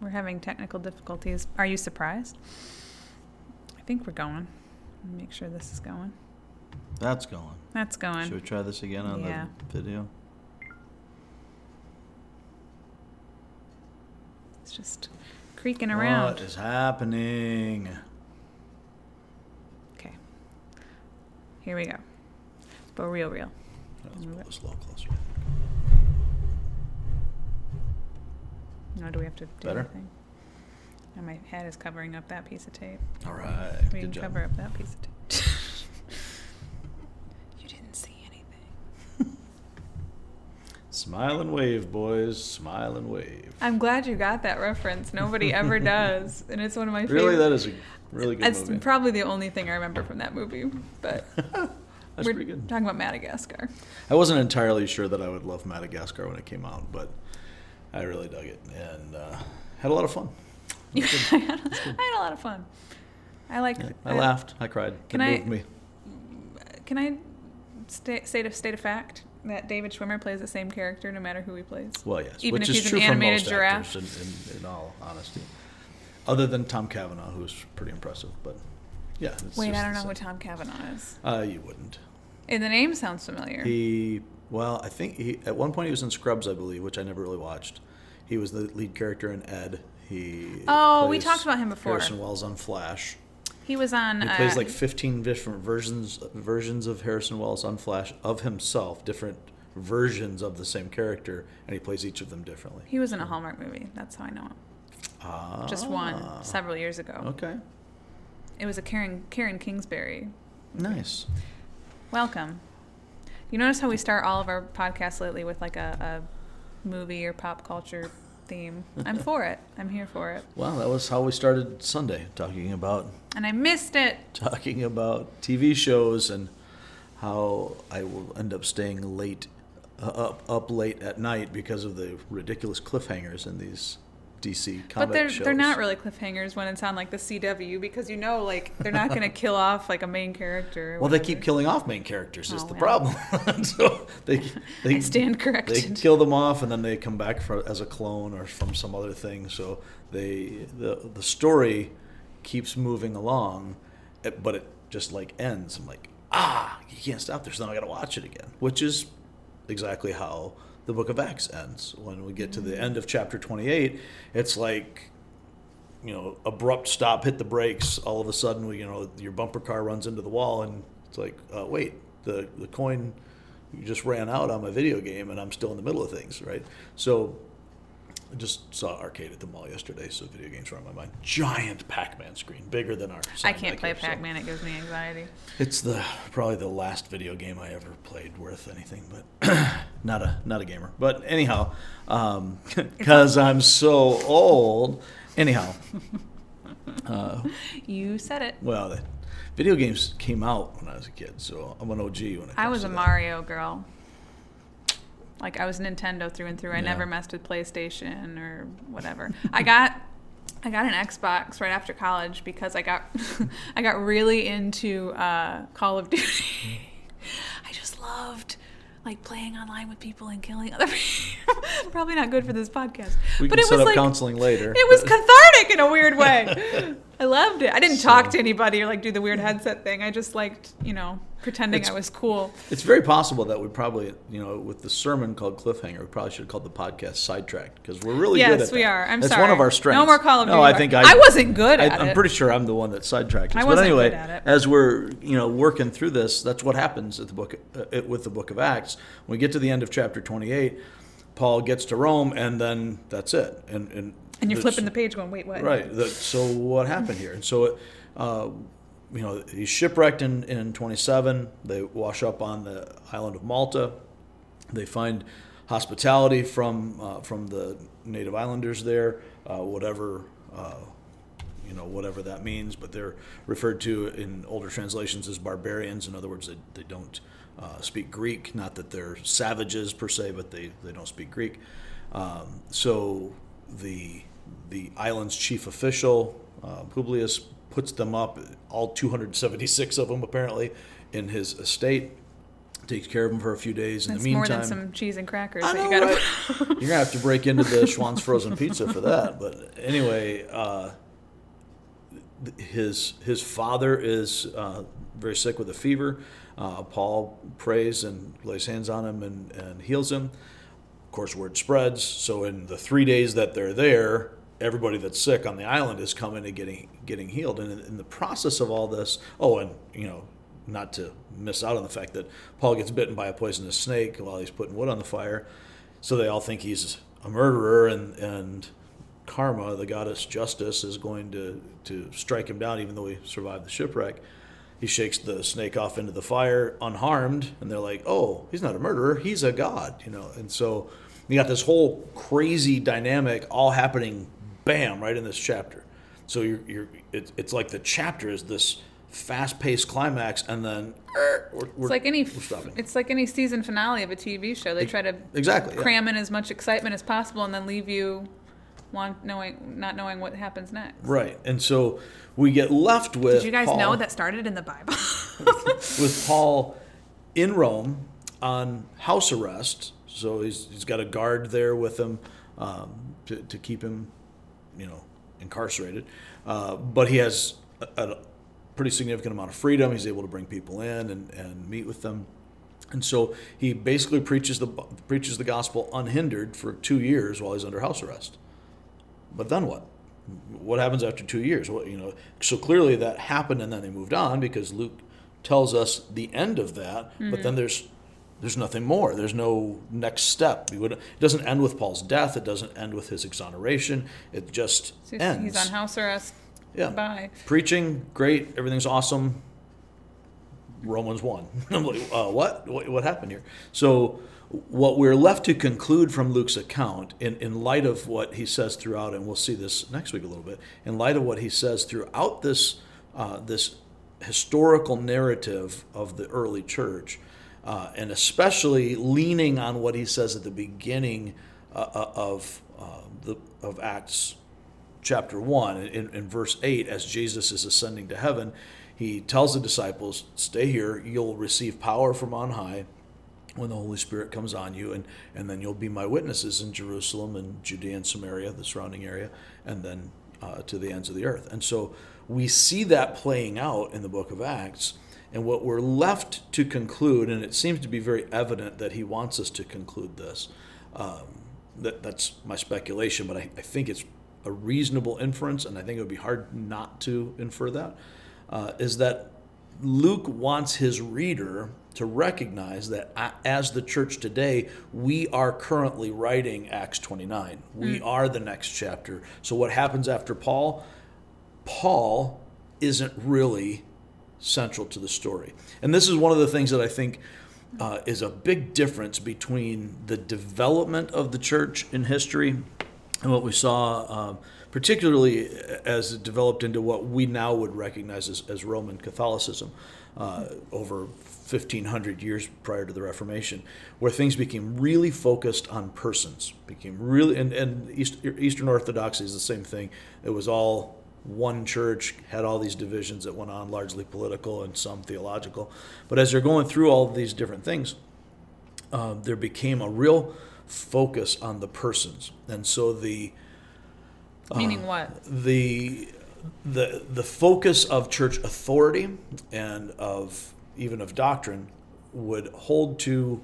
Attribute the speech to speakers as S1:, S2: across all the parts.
S1: We're having technical difficulties. Are you surprised? I think we're going. Let me Make sure this is going.
S2: That's going.
S1: That's going.
S2: Should we try this again on
S1: Yeah.
S2: the video?
S1: It's just creaking around.
S2: What is happening?
S1: Okay. Here we go. But real, real.
S2: Let's pull this a little closer.
S1: No, do we have to do
S2: Better?
S1: anything? And my head is covering up that piece of tape.
S2: All right.
S1: We
S2: Good
S1: can
S2: job.
S1: cover up that piece of tape. you didn't see anything.
S2: Smile and wave, boys. Smile and wave.
S1: I'm glad you got that reference. Nobody ever does, and it's one of my
S2: favorites.
S1: Really,
S2: that is a really good
S1: That's
S2: movie.
S1: probably the only thing I remember from that movie. But
S2: That's
S1: we're
S2: pretty good.
S1: talking about Madagascar.
S2: I wasn't entirely sure that I would love Madagascar when it came out, but I really dug it and uh, had a lot of fun.
S1: I had, a lot of fun. I like.
S2: Yeah, I laughed. I cried.
S1: Can
S2: it
S1: I-
S2: moved me.
S1: Can I sta state a state of fact that David Schwimmer plays the same character no matter who he plays?
S2: Well, yes,
S1: even
S2: which
S1: if
S2: is
S1: he's
S2: true
S1: an animated giraffe?
S2: in, in, in all honesty. Other than Tom Cavanagh, who's pretty impressive, but yeah. It's
S1: Wait, I don't know who. Tom Cavanagh is.
S2: Uh, you wouldn't.
S1: And the name sounds familiar.
S2: He, well, I think he at one point he was in Scrubs, I believe, which I never really watched. He was the lead character in Ed. He
S1: Oh, we talked about him before.
S2: Harrison Wells on Flash.
S1: he was on.
S2: He
S1: uh,
S2: plays like 15 different versions versions of Harrison Wells on Flash of himself, different versions of the same character, and he plays each of them differently.
S1: He was in a Hallmark movie. That's how I know him.
S2: Ah,
S1: Just one, several years ago.
S2: Okay,
S1: It was a Karen Karen Kingsbury.
S2: nice.
S1: Welcome. You notice how we start all of our podcasts lately with like a, a movie or pop culture theme. I'm for it. I'm here for it.
S2: Well, that was how we started Sunday, talking about
S1: And I missed it.
S2: talking about TV shows and how I will end up staying late, uh, up up late at night because of the ridiculous cliffhangers in these DC comic
S1: But they're
S2: shows.
S1: they're not really cliffhangers when it's on like the CW because you know like they're not going to kill off like a main character.
S2: Well, they keep killing off main characters. Is
S1: Oh,
S2: the
S1: well.
S2: problem? so they they
S1: I stand
S2: they kill them off and then they come back for, as a clone or from some other thing. So they the the story keeps moving along, eh, but it just like ends. I'm like, ah, you can't stop this. Then I got to watch it again, which is exactly how the Book of Acts ends. When we get to the end of chapter 28, it's like you know, abrupt stop, hit the brakes. All of a sudden, we, you know, your bumper car runs into the wall, and it's like, uh, wait, the the coin just ran out on my video game, and I'm still in the middle of things, right? So, I just saw Arcade at the mall yesterday, so video games were on my mind. Giant Pac-Man screen, bigger than our.
S1: I can't play Pac-Man. It gives me anxiety.
S2: It's the probably the last video game I ever played worth anything, but not a not a gamer. But anyhow, because I'm so old. Anyhow, uh,
S1: You said it.
S2: well, the video games came out when I was a kid, so I'm an OG when it comes
S1: I was a
S2: that.
S1: Mario girl. Like I was Nintendo through and through. I
S2: Yeah.
S1: never messed with PlayStation or whatever. I got I got an Xbox right after college because I got I got really into uh, Call of Duty. I just loved like playing online with people and killing other people. Probably not good for this podcast.
S2: We
S1: but
S2: can
S1: it
S2: set
S1: was
S2: up
S1: like
S2: counseling later.
S1: it was cathartic in a weird way. I loved it. I didn't talk to anybody or like do the weird headset thing. I just liked, you know, pretending
S2: It's-
S1: I was cool.
S2: It's very possible that we probably, you know, with the sermon called Cliffhanger, we probably should have called the podcast Sidetracked because we're really good at
S1: Yes,
S2: that.
S1: we are. I'm
S2: That's
S1: sorry.
S2: one of our strengths.
S1: No more Call of Duty.
S2: No,
S1: I
S2: think I,
S1: I wasn't good
S2: I,
S1: at
S2: I'm
S1: it.
S2: pretty sure I'm the one that sidetracked us.
S1: I
S2: but
S1: wasn't
S2: anyway,
S1: good at it.
S2: as we're you know working through this, that's what happens at the book uh, with the Book of Acts. When we get to the end of chapter 28, Paul gets to Rome, and then that's it. And and,
S1: and you're flipping the page going, wait, what?
S2: Right. The, so what happened here? And so, uh, you know, he's shipwrecked in, in 27. They wash up on the island of Malta. They find hospitality from uh, from the native islanders there, uh, whatever. Uh, you know, whatever that means, but they're referred to in older translations as barbarians. In other words, they, they don't uh, speak Greek. Not that they're savages per se, but they, they don't speak Greek. Um, so the the island's chief official, uh, Publius, puts them up, all 276 of them apparently, in his estate. takes care of them for a few days. In
S1: That's
S2: the
S1: more
S2: meantime,
S1: than some cheese and crackers
S2: I
S1: that you
S2: right? You're gonna have to break into the Schwan's frozen pizza for that. But anyway, uh, his his father is uh, very sick with a fever. Uh, Paul prays and lays hands on him and, and heals him. Of course, word spreads. So in the three days that they're there, everybody that's sick on the island is coming and getting getting healed. And in, in the process of all this, oh, and you know, not to miss out on the fact that Paul gets bitten by a poisonous snake while he's putting wood on the fire. So they all think he's a murderer, and and karma, the goddess justice, is going to to strike him down, even though he survived the shipwreck. He shakes the snake off into the fire unharmed, and they're like, "Oh, he's not a murderer; he's a god," you know. And so you got this whole crazy dynamic all happening, bam, right in this chapter. So you're, you're it, it's like the chapter is this fast-paced climax, and then er, we're,
S1: It's like any
S2: we're stopping.
S1: it's like any season finale of a TV show. They try to
S2: exactly, yeah.
S1: cram in as much excitement as possible and then leave you want knowing not knowing what happens next.
S2: Right, and so we get left with.
S1: Did you guys
S2: Paul,
S1: know that started in the Bible?
S2: with Paul in Rome on house arrest. So he's he's got a guard there with him um, to to keep him, you know, incarcerated. Uh, but he has a, a pretty significant amount of freedom. He's able to bring people in and, and meet with them. And so he basically preaches the preaches the gospel unhindered for two years while he's under house arrest. But then what? What happens after two years? What you know? So clearly that happened, and then they moved on because Luke tells us the end of that. But then there's there's nothing more. There's no next step. It, would, it doesn't end with Paul's death. It doesn't end with his exoneration. It just
S1: he's,
S2: ends.
S1: he's on house arrest.
S2: Yeah.
S1: Bye.
S2: Preaching, great. Everything's awesome. Romans 1. I'm like, uh, what? what? What happened here? So, what we're left to conclude from Luke's account, in, in light of what he says throughout, and we'll see this next week a little bit, in light of what he says throughout this, uh, this historical narrative of the early church, uh, and especially leaning on what he says at the beginning uh, uh, of, uh, the, of Acts chapter 1 in, in verse 8 as jesus is ascending to heaven he tells the disciples stay here you'll receive power from on high when the holy spirit comes on you and, and then you'll be my witnesses in jerusalem and judea and samaria the surrounding area and then uh, to the ends of the earth. And so we see that playing out in the book of acts and what we're left to conclude and it seems to be very evident that he wants us to conclude this um, that, that's my speculation but I, I think it's a reasonable inference, and I think it would be hard not to infer that, uh, is that Luke wants his reader to recognize that as the church today, we are currently writing Acts 29. We are the next chapter. So, what happens after Paul? Paul isn't really central to the story. And this is one of the things that I think uh, is a big difference between the development of the church in history and what we saw, um, particularly as it developed into what we now would recognize as, as Roman Catholicism uh, over 1500 years prior to the Reformation, where things became really focused on persons, became really, and, and East, Eastern Orthodoxy is the same thing. It was all one church, had all these divisions that went on, largely political and some theological. But as they're going through all of these different things, uh, there became a real focus on the persons, and so the
S1: Meaning what?
S2: the the the focus of church authority and of even of doctrine would hold to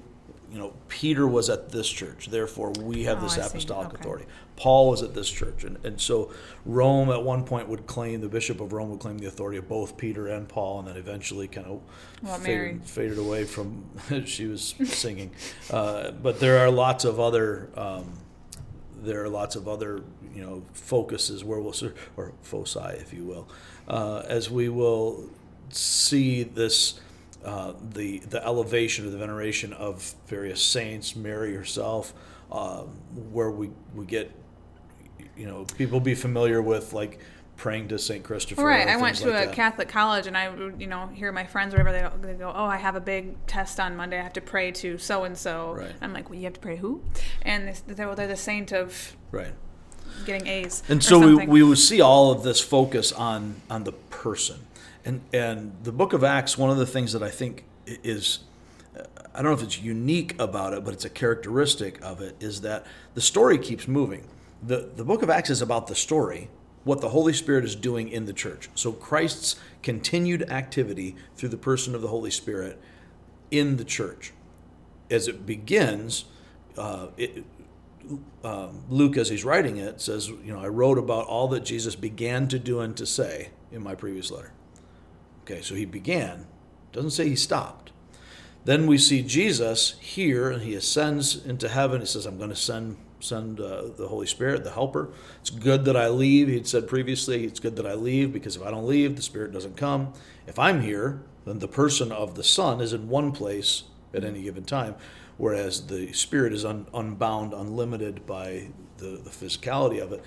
S2: you know Peter was at this church therefore we have
S1: Oh,
S2: this apostolic
S1: Okay.
S2: authority Paul was at this church and, and so Rome at one point would claim the bishop of Rome would claim the authority of both Peter and Paul and then eventually kind of
S1: Well,
S2: faded, faded away from she was singing. Uh, but there are lots of other um, there are lots of other you know focuses where we'll or foci if you will uh, as we will see this uh, the the elevation or the veneration of various saints Mary herself um, where we we get you know people be familiar with like praying to Saint Christopher
S1: Right. I went to
S2: like
S1: a
S2: that.
S1: Catholic college, and I, would, you know, hear my friends, whatever, they go, they go, "Oh, I have a big test on Monday. I have to pray to so and so." I'm like, "Well, you have to pray who?" And they, they're, they're the saint of
S2: right
S1: getting A's.
S2: And so we,
S1: something.
S2: we see all of this focus on on the person, and and the Book of Acts. One of the things that I think is uh, I don't know if it's unique about it, but it's a characteristic of it, is that the story keeps moving. The, the book of Acts is about the story, what the Holy Spirit is doing in the church. So Christ's continued activity through the person of the Holy Spirit in the church. As it begins, uh, it, um, Luke, as he's writing it, says, You know, I wrote about all that Jesus began to do and to say in my previous letter. Okay, so he began, doesn't say he stopped. Then we see Jesus here, and he ascends into heaven. He says, I'm going to send send uh, the Holy Spirit, the Helper. It's good that I leave. He'd said previously, it's good that I leave because if I don't leave, the Spirit doesn't come. If I'm here, then the person of the Son is in one place at any given time, whereas the Spirit is un- unbound, unlimited by the, the physicality of it.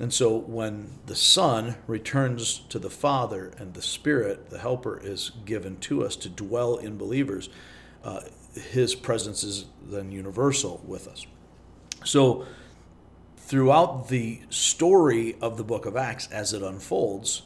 S2: And so when the Son returns to the Father and the Spirit, the Helper, is given to us to dwell in believers, uh, his presence is then universal with us. So, throughout the story of the book of Acts as it unfolds,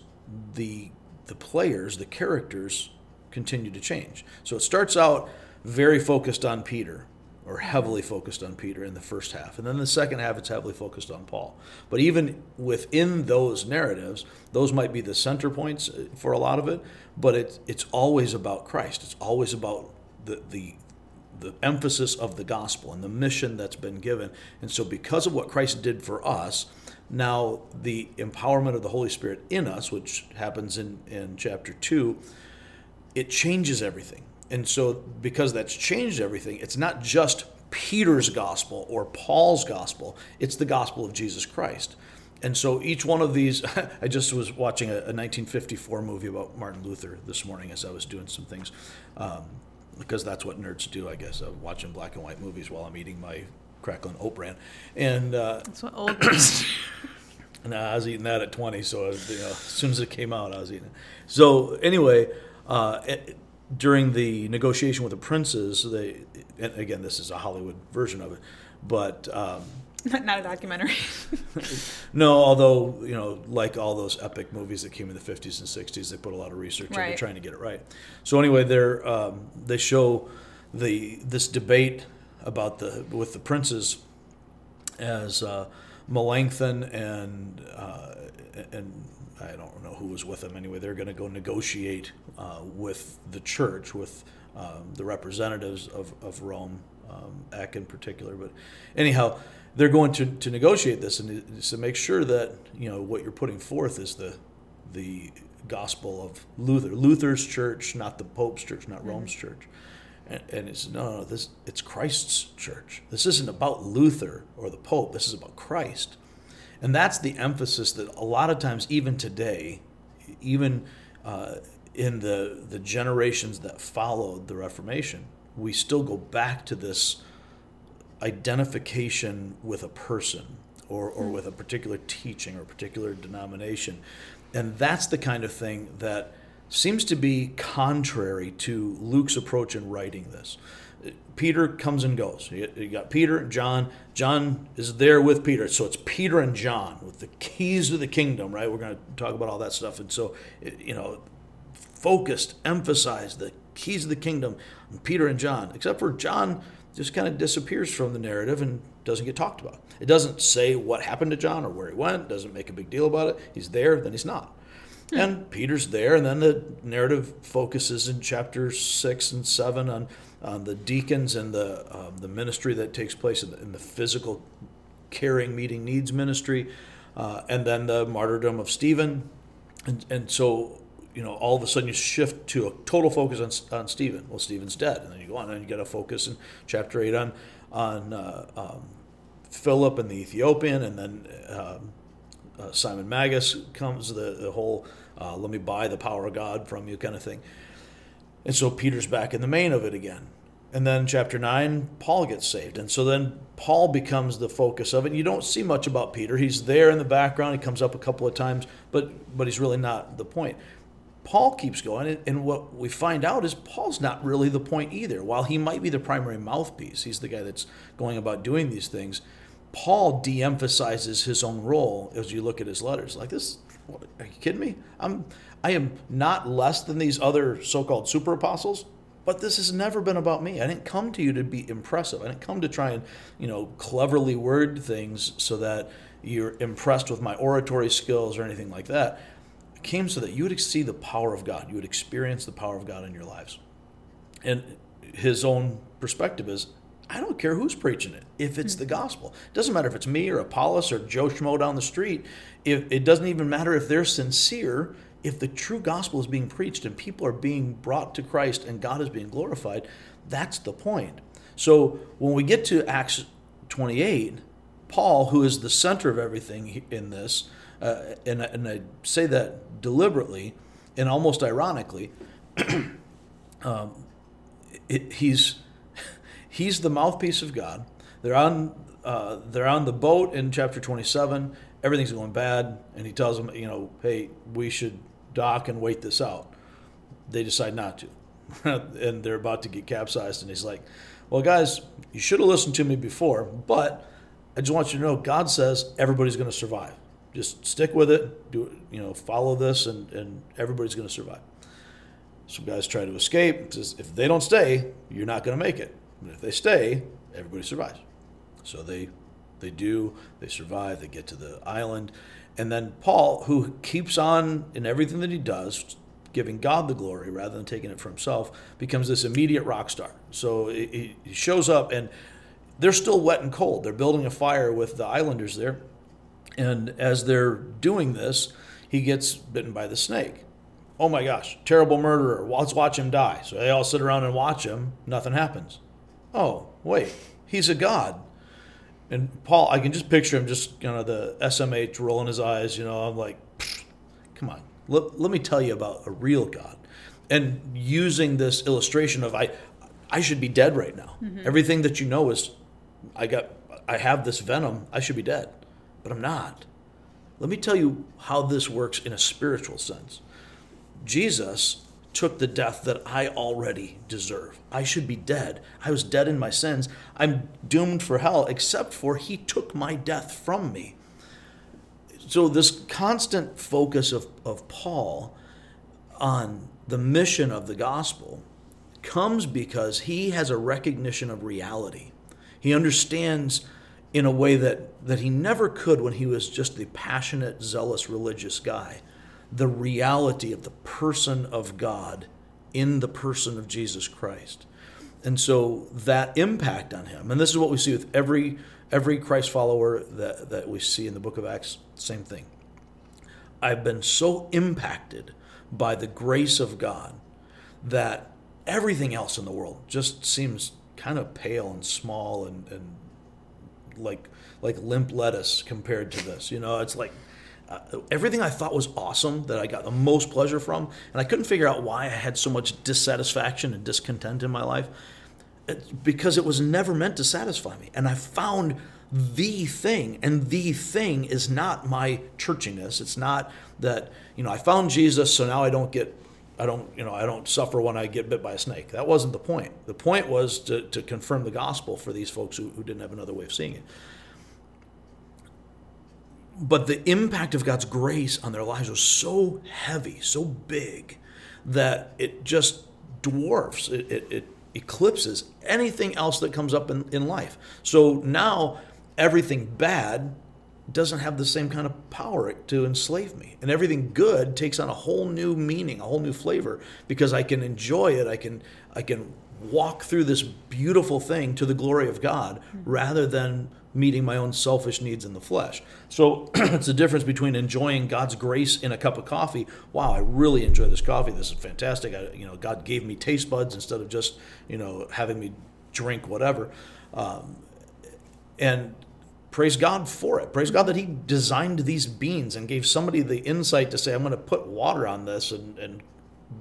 S2: the the players, the characters continue to change. So it starts out very focused on Peter or heavily focused on Peter in the first half. And then the second half it's heavily focused on Paul. But even within those narratives, those might be the center points uh, for a lot of it, but it, it's always about Christ. It's always about the, the the emphasis of the gospel and the mission that's been given. And so, because of what Christ did for us, now the empowerment of the Holy Spirit in us, which happens in, in chapter 2, it changes everything. And so, because that's changed everything, it's not just Peter's gospel or Paul's gospel, it's the gospel of Jesus Christ. And so each one of these, I just was watching a, a 1954 movie about Martin Luther this morning as I was doing some things. Um, because that's what nerds do, I guess. I'm watching black and white movies while I'm eating my crackling oat bran, and uh,
S1: That's what old.
S2: and I was eating that at 20. So was, you know, as soon as it came out, I was eating it. So anyway, uh, it, during the negotiation with the princes, they and again this is a Hollywood version of it, but. Um,
S1: Not a documentary.
S2: no, although you know, like all those epic movies that came in the '50s and '60s, they put a lot of research
S1: Right.
S2: into trying to get it right. So anyway, they're um, they show the this debate about the with the princes as uh, Melanchthon and uh, and I don't know who was with them anyway. They're going to go negotiate uh, with the church, with um, the representatives of, of Rome, um, Eck in particular. But anyhow, they're going to, to negotiate this and to make sure that you know what you're putting forth is the the gospel of Luther, Luther's church, not the Pope's church, not Rome's church. And, and it's no, no, this it's Christ's church. This isn't about Luther or the Pope. This is about Christ. And that's the emphasis that a lot of times, even today, even uh, in the the generations that followed the Reformation, we still go back to this identification with a person or, or hmm. with a particular teaching or a particular denomination. And that's the kind of thing that seems to be contrary to Luke's approach in writing this. Peter comes and goes. You got Peter and John. John is there with Peter. So it's Peter and John with the keys to the kingdom, right? We're going to talk about all that stuff. And so, you know, focused, emphasized the keys of the kingdom, Peter and John, except for John just kind of disappears from the narrative and doesn't get talked about. It doesn't say what happened to John or where he went, doesn't make a big deal about it. He's there, then he's not. And Peter's there, and then the narrative focuses in chapter six and seven on, on the deacons and the, um, the ministry that takes place in the, in the physical caring, meeting needs ministry, uh, and then the martyrdom of Stephen. And, and so, you know, all of a sudden you shift to a total focus on, on Stephen. Well, Stephen's dead. And then you go on and you got to focus in chapter 8 on, on uh, um, Philip and the Ethiopian, and then um, uh, Simon Magus comes, the, the whole uh, let me buy the power of God from you kind of thing. And so Peter's back in the main of it again. And then chapter 9, Paul gets saved. And so then Paul becomes the focus of it. And you don't see much about Peter. He's there in the background. He comes up a couple of times, but, but he's really not the point. Paul keeps going. and- what we find out is Paul's not really the point either. While he might be the primary mouthpiece, he's the guy that's going about doing these things. Paul de emphasizes his own role as you look at his letters. Like this, what, are you kidding me? I'm, I am not less than these other so called super apostles. But this has never been about me. I didn't come to you to be impressive. I didn't come to try and, you know, cleverly word things so that you're impressed with my oratory skills or anything like that. Came so that you would see the power of God. You would experience the power of God in your lives. And his own perspective is I don't care who's preaching it if it's the mm-hmm. gospel. It doesn't matter if it's me or Apollos or Joe Schmo down the street. If it doesn't even matter if they're sincere. If the true gospel is being preached and people are being brought to Christ and God is being glorified, that's the point. So when we get to Acts 28, Paul, who is the center of everything in this, uh, and, and I say that deliberately and almost ironically, um, it, he's he's the mouthpiece of God. They're on uh, they're on the boat in chapter 27. Everything's going bad, and he tells them, you know, hey, we should dock and wait this out. They decide not to, and they're about to get capsized. And he's like, well, guys, you should have listened to me before, but I just want you to know, God says everybody's going to survive. Just stick with it. Do you know? Follow this, and and everybody's going to survive. Some guys try to escape. Says, if they don't stay, you're not going to make it. But if they stay, everybody survives. So they they do, they survive, they get to the island. And then Paul, who keeps on in everything that he does, giving God the glory rather than taking it for himself, becomes this immediate rock star. So he shows up, and they're still wet and cold. They're building a fire with the islanders there. And as they're doing this, he gets bitten by the snake. Oh my gosh, terrible murderer. Let's watch him die. So they all sit around and watch him. Nothing happens oh, wait, he's a god. And Paul, I can just picture him just, you know, the SMH rolling his eyes, you know, I'm like, come on, let, let me tell you about a real God. And using this illustration of I, I should be dead right now. Mm-hmm. Everything that you know is, I got, I have this venom. I should be dead, but I'm not. Let me tell you how this works in a spiritual sense. Jesus took the death that I already deserve. I should be dead. I was dead in my sins. I'm doomed for hell, except for He took my death from me. So, this constant focus of, of Paul on the mission of the gospel comes because he has a recognition of reality. He understands in a way that, that he never could when he was just the passionate, zealous religious guy the reality of the person of God in the person of Jesus Christ. And so that impact on him, and this is what we see with every every Christ follower that, that we see in the book of Acts, same thing. I've been so impacted by the grace of God that everything else in the world just seems kind of pale and small and, and like like limp lettuce compared to this. You know, it's like uh, everything I thought was awesome that I got the most pleasure from, and I couldn't figure out why I had so much dissatisfaction and discontent in my life. Because it was never meant to satisfy me. And I found the thing, and the thing is not my churchiness. It's not that, you know, I found Jesus, so now I don't get I don't, you know, I don't suffer when I get bit by a snake. That wasn't the point. The point was to, to confirm the gospel for these folks who, who didn't have another way of seeing it but the impact of God's grace on their lives was so heavy, so big, that it just dwarfs, it, it, it, eclipses anything else that comes up in, in life. So now everything bad doesn't have the same kind of power to enslave me. And everything good takes on a whole new meaning, a whole new flavor, because I can enjoy it. I can I can walk through this beautiful thing to the glory of God rather than meeting my own selfish needs in the flesh. So it's the difference between enjoying God's grace in a cup of coffee. Wow, I really enjoy this coffee. This is fantastic. I, you know, God gave me taste buds instead of just you know having me drink whatever. Um, and praise God for it. Praise God that He designed these beans and gave somebody the insight to say, I'm going to put water on this and, and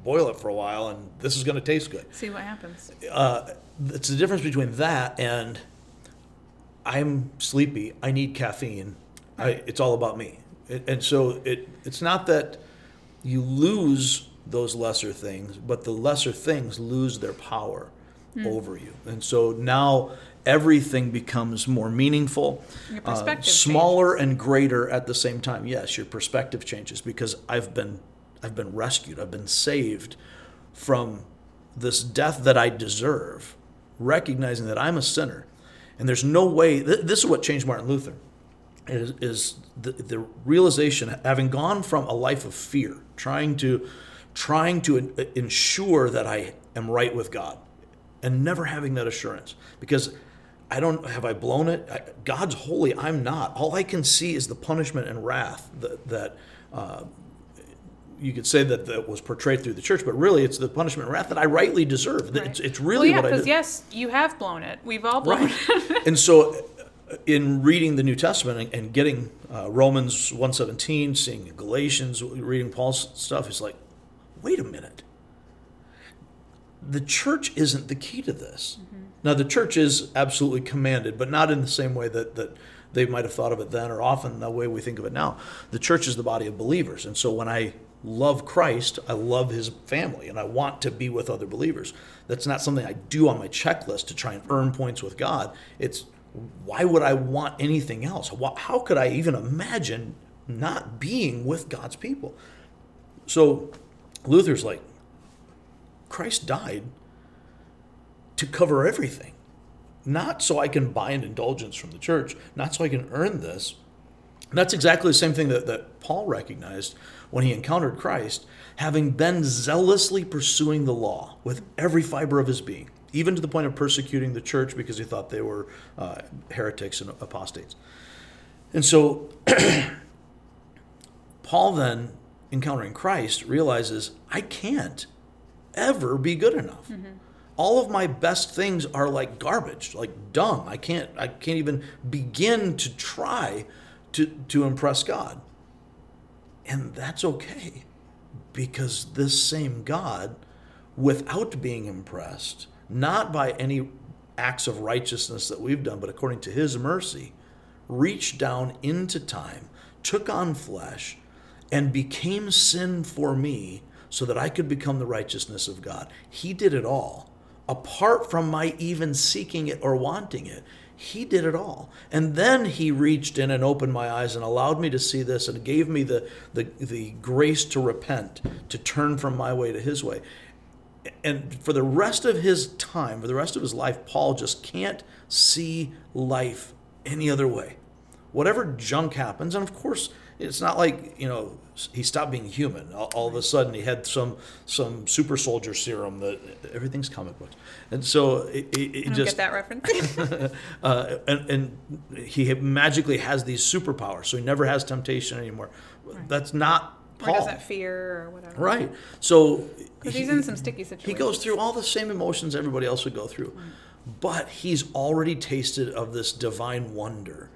S2: boil it for a while, and this is going to taste good.
S1: See what happens.
S2: Uh, it's the difference between that and I'm sleepy. I need caffeine. I, it's all about me. And so it it's not that you lose those lesser things, but the lesser things lose their power mm. over you. And so now everything becomes more meaningful,
S1: uh,
S2: smaller
S1: changes.
S2: and greater at the same time. Yes, your perspective changes because I've been I've been rescued. I've been saved from this death that I deserve, recognizing that I'm a sinner, and there's no way. Th- this is what changed Martin Luther. Is, is the, the realization having gone from a life of fear, trying to trying to ensure that I am right with God, and never having that assurance because I don't have I blown it. I, God's holy. I'm not. All I can see is the punishment and wrath that, that uh, you could say that that was portrayed through the church, but really it's the punishment and wrath that I rightly deserve.
S1: Right.
S2: It's, it's really
S1: well, yeah,
S2: what I
S1: yes, you have blown it. We've all blown
S2: right.
S1: it.
S2: and so, uh, in reading the New Testament and, and getting uh, Romans 1.17, seeing Galatians, reading Paul's stuff, it's like, wait a minute. The church isn't the key to this. Mm-hmm. Now, the church is absolutely commanded, but not in the same way that, that they might have thought of it then or often the way we think of it now. The church is the body of believers. And so when I love Christ, I love his family, and I want to be with other believers. That's not something I do on my checklist to try and earn points with God. It's why would I want anything else? How could I even imagine not being with God's people? So Luther's like, Christ died to cover everything, not so I can buy an indulgence from the church, not so I can earn this. And that's exactly the same thing that, that Paul recognized when he encountered Christ, having been zealously pursuing the law with every fiber of his being, even to the point of persecuting the church because he thought they were uh, heretics and apostates. And so, Paul then, encountering Christ, realizes I can't ever be good enough. Mm-hmm. All of my best things are like garbage, like dung. I can't I can't even begin to try to, to impress God. And that's okay because this same God, without being impressed, not by any acts of righteousness that we've done, but according to his mercy, reached down into time, took on flesh, and became sin for me so that I could become the righteousness of God. He did it all, apart from my even seeking it or wanting it. He did it all. And then he reached in and opened my eyes and allowed me to see this and gave me the, the, the grace to repent, to turn from my way to his way. And for the rest of his time, for the rest of his life, Paul just can't see life any other way. Whatever junk happens, and of course, it's not like, you know, he stopped being human. All, all, of a sudden, he had some some super soldier serum that everything's comic books, and so it, it, it just
S1: get that reference.
S2: uh, and, and he magically has these superpowers, so he never has temptation anymore. Right. That's not Paul.
S1: Or doesn't fear or whatever.
S2: Right. So
S1: he, he's in some sticky situations.
S2: He goes through all the same emotions everybody else would go through, mm. but he's already tasted of this divine wonder,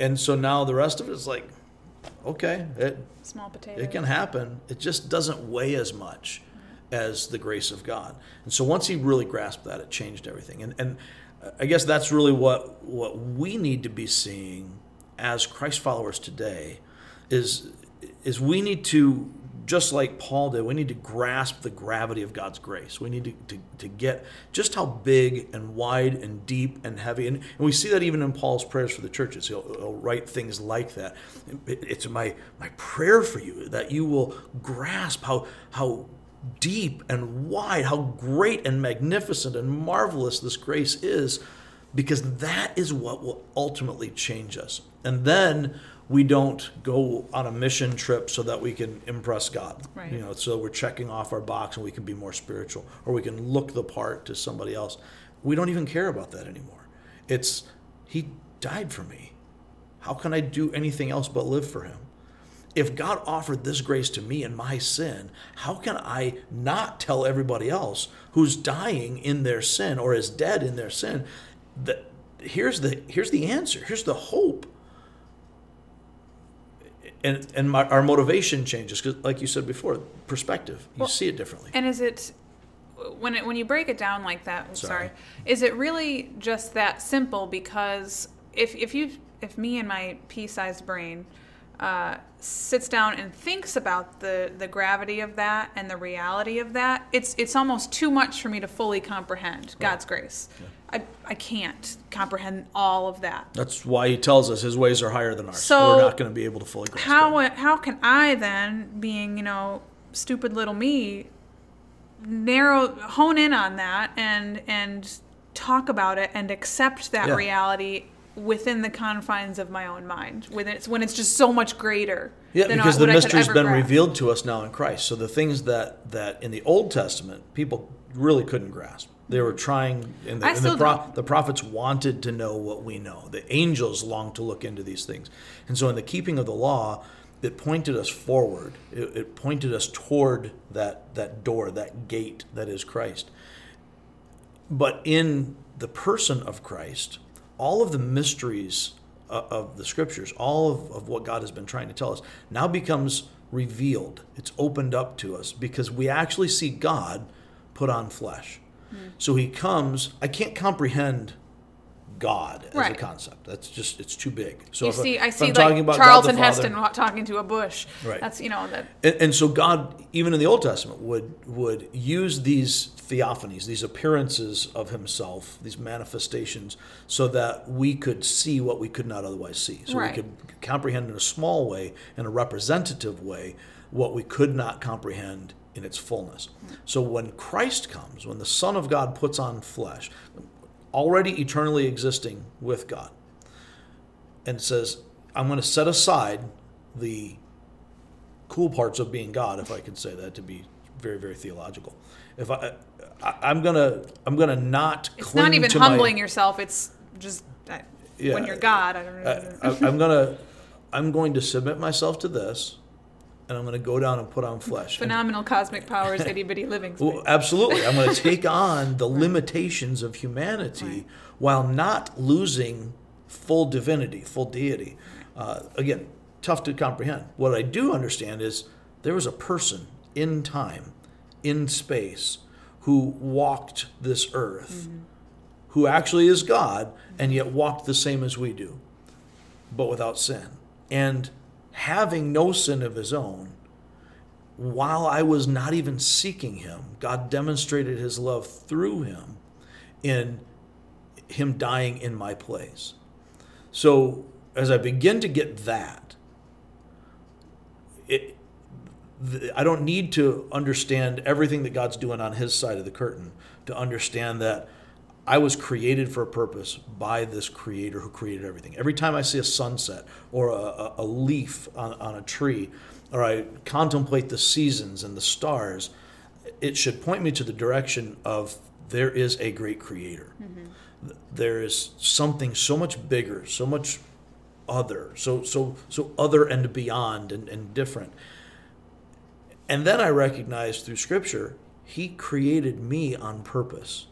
S2: and so now the rest of it is like okay, it
S1: small potato.
S2: It can happen. It just doesn't weigh as much as the grace of God. And so once he really grasped that, it changed everything. And and I guess that's really what what we need to be seeing as Christ followers today is is we need to just like Paul did, we need to grasp the gravity of God's grace. We need to, to, to get just how big and wide and deep and heavy. And, and we see that even in Paul's prayers for the churches. He'll, he'll write things like that. It, it's my, my prayer for you that you will grasp how, how deep and wide, how great and magnificent and marvelous this grace is, because that is what will ultimately change us. And then we don't go on a mission trip so that we can impress God.
S1: Right.
S2: You know, so we're checking off our box and we can be more spiritual or we can look the part to somebody else. We don't even care about that anymore. It's he died for me. How can I do anything else but live for him? If God offered this grace to me in my sin, how can I not tell everybody else who's dying in their sin or is dead in their sin that here's the here's the answer. Here's the hope and and my, our motivation changes because, like you said before, perspective. You well, see it differently.
S1: And is it when it when you break it down like that? Sorry. sorry, is it really just that simple? Because if if you if me and my pea-sized brain uh, sits down and thinks about the the gravity of that and the reality of that, it's it's almost too much for me to fully comprehend right. God's grace. Yeah. I, I can't comprehend all of that.
S2: That's why he tells us his ways are higher than ours. So We're not going to be able to fully grasp
S1: how how can I then, being you know stupid little me, narrow hone in on that and and talk about it and accept that
S2: Yeah.
S1: reality within the confines of my own mind when it's when it's just so much greater
S2: Yeah, because the mystery's been
S1: grasp.
S2: revealed to us now in Christ. So the things that that in the Old Testament people really couldn't grasp. They were trying, and the,
S1: I
S2: and the, pro- the prophets wanted to know what we know. The angels longed to look into these things, and so in the keeping of the law, it pointed us forward. It, it pointed us toward that that door, that gate that is Christ. But in the person of Christ, all of the mysteries of, of the scriptures, all of, of what God has been trying to tell us, now becomes revealed. It's opened up to us because we actually see God put on flesh. Hmm. So he comes, I can't comprehend God as a concept. That's just, it's too big. So
S1: you
S2: if,
S1: see
S2: I,
S1: see
S2: I'm talking
S1: like
S2: about
S1: Charlton Heston talking to a bush
S2: Right.
S1: that's you know that
S2: and, and so God, even in the Old Testament, would would use these theophanies, these appearances of Himself, these manifestations, so that we could see what we could not otherwise see. So
S1: Right.
S2: we could comprehend in a small way, in a representative way, what we could not comprehend in its fullness. Mm. So when Christ comes, when the Son of God puts on flesh, already eternally existing with God, and says, I'm going to set aside the cool parts of being God, if I could say that to be very, very theological. If I, I I'm gonna, I'm gonna not.
S1: it's not even
S2: to my-
S1: humbling yourself it's just uh,
S2: Yeah.
S1: when you're God I don't
S2: I, I, I'm gonna, I'm going to submit myself to this, and I'm gonna go down and put on flesh. And-
S1: phenomenal cosmic powers itty bitty living space.
S2: Well, absolutely. I'm going to take on the limitations of humanity
S1: Right.
S2: while not losing full divinity, full deity. Uh, again, tough to comprehend. What I do understand is there was a person in time, in space, who walked this earth, who actually is God, and yet walked the same as we do, but without sin. And having no sin of his own, while I was not even seeking him, God demonstrated his love through him in him dying in my place. So as I begin to get that, it, I don't need to understand everything that God's doing on his side of the curtain to understand that I was created for a purpose by this creator who created everything. Every time I see a sunset or a, a, leaf on, on a tree, or I contemplate the seasons and the stars, it should point me to the direction of there is a great creator. Th- There is something so much bigger, so much other, so so so other and beyond and, and different. And then I recognize through scripture, he created me on purpose.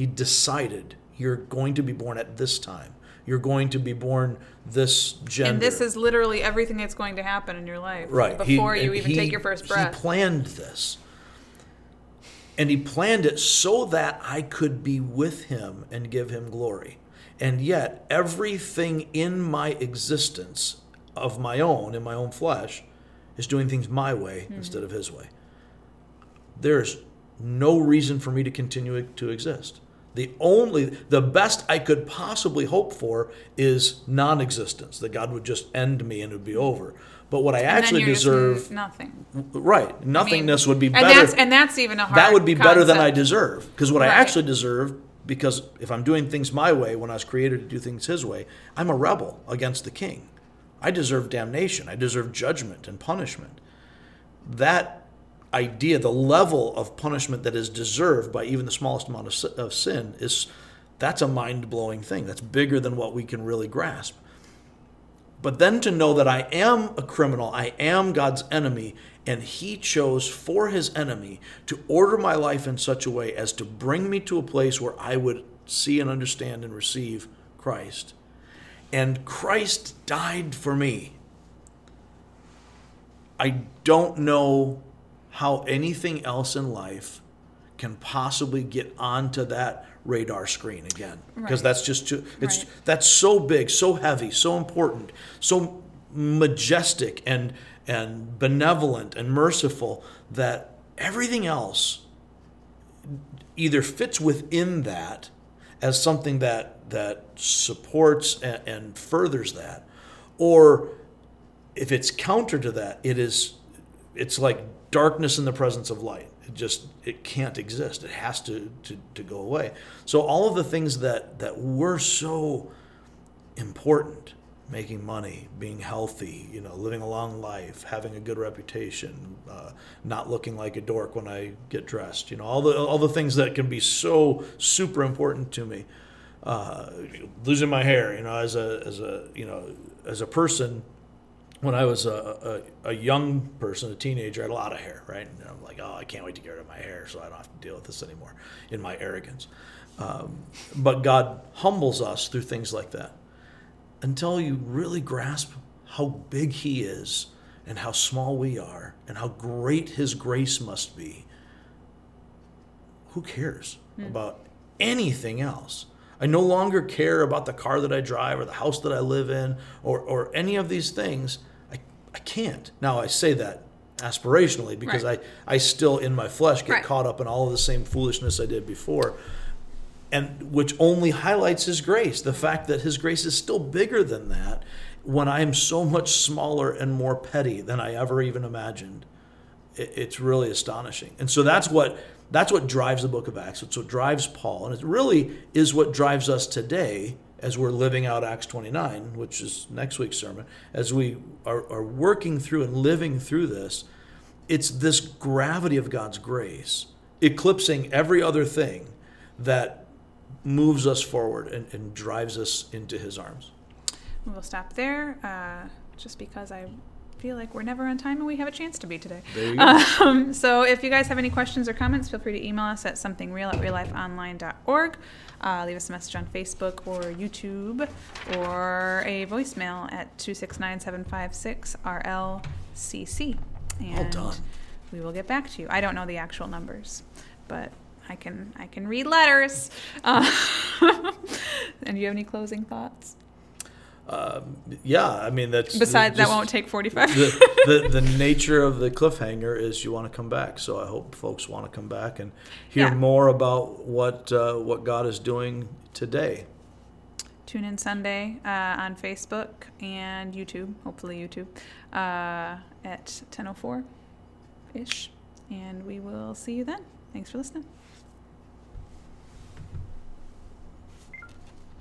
S2: He decided you're going to be born at this time. You're going to be born this gender.
S1: and this is literally everything that's going to happen in your life
S2: right He-
S1: before you even
S2: he-
S1: take your first breath
S2: He planned this. And he planned it so that I could be with him and give him glory. And yet, everything in my existence of my own, in my own flesh, is doing things my way
S1: Mm-hmm.
S2: instead of his way. There's no reason for me to continue to exist. The only, the best I could possibly hope for is non existence, that God would just end me and it would be over. But what I
S1: And
S2: actually deserve,
S1: nothing
S2: right,
S1: I mean,
S2: nothingness would be
S1: and
S2: better.
S1: that's and that's even a hard
S2: that would be better than I deserve. Because what I actually deserve, because if I'm doing things my way when I was created to do things his way, I'm a rebel against the king. I deserve damnation. I deserve judgment and punishment. That idea, the level of punishment that is deserved by even the smallest amount of, of sin, is that's a mind blowing thing. That's bigger than what we can really grasp. But then to know that I am a criminal, I am God's enemy, and He chose for His enemy to order my life in such a way as to bring me to a place where I would see and understand and receive Christ. And Christ died for me. I don't know how anything else in life can possibly get onto that radar screen again because
S1: Right.
S2: that's just too it's
S1: Right.
S2: that's so big so heavy so important so majestic and and benevolent and merciful that everything else either fits within that as something that that supports and, and furthers that or if it's counter to that it is it's like darkness in the presence of light. It just it can't exist. It has to to, to go away. So all of the things that that were so important making money, being healthy, you know, living a long life, having a good reputation, uh, not looking like a dork when I get dressed, you know, all the all the things that can be so super important to me. Uh, losing my hair, you know, as a as a you know as a person, when I was a, a, a young person, a teenager, I had a lot of hair, right? And I'm like, oh, I can't wait to get rid of my hair so I don't have to deal with this anymore in my arrogance. Um, but God humbles us through things like that until you really grasp how big He is and how small we are and how great His grace must be, who cares mm. about anything else? I no longer care about the car that I drive or the house that I live in or, or any of these things. I, can't. Now, I say that aspirationally because right. I, I still, in my flesh, get right. caught up in all of the same foolishness I did before and which only highlights his grace the fact that his grace is still bigger than that when i am so much smaller and more petty than i ever even imagined it's really astonishing and so that's what that's what drives the book of acts it's what drives paul and it really is what drives us today as we're living out acts 29 which is next week's sermon as we are, are working through and living through this it's this gravity of god's grace eclipsing every other thing that moves us forward and, and drives us into his arms.
S1: We'll stop there uh, just because I feel like we're never on time and we have a chance to be today. Um, so if you guys have any questions or comments, feel free to email us at somethingreal at reallifeonline.org. Uh, leave us a message on Facebook or YouTube or a voicemail at 269-756-RLCC. And
S2: well done.
S1: we will get back to you. I don't know the actual numbers, but I can I can read letters. Uh, and do you have any closing thoughts?
S2: Um, yeah, I mean that's
S1: besides that won't take forty five.
S2: the, the, the nature of the cliffhanger is you want to come back, so I hope folks want to come back and hear yeah. more about what uh, what God is doing today.
S1: Tune in Sunday uh, on Facebook and YouTube, hopefully YouTube, uh, at ten oh four ish, and we will see you then. Thanks for listening.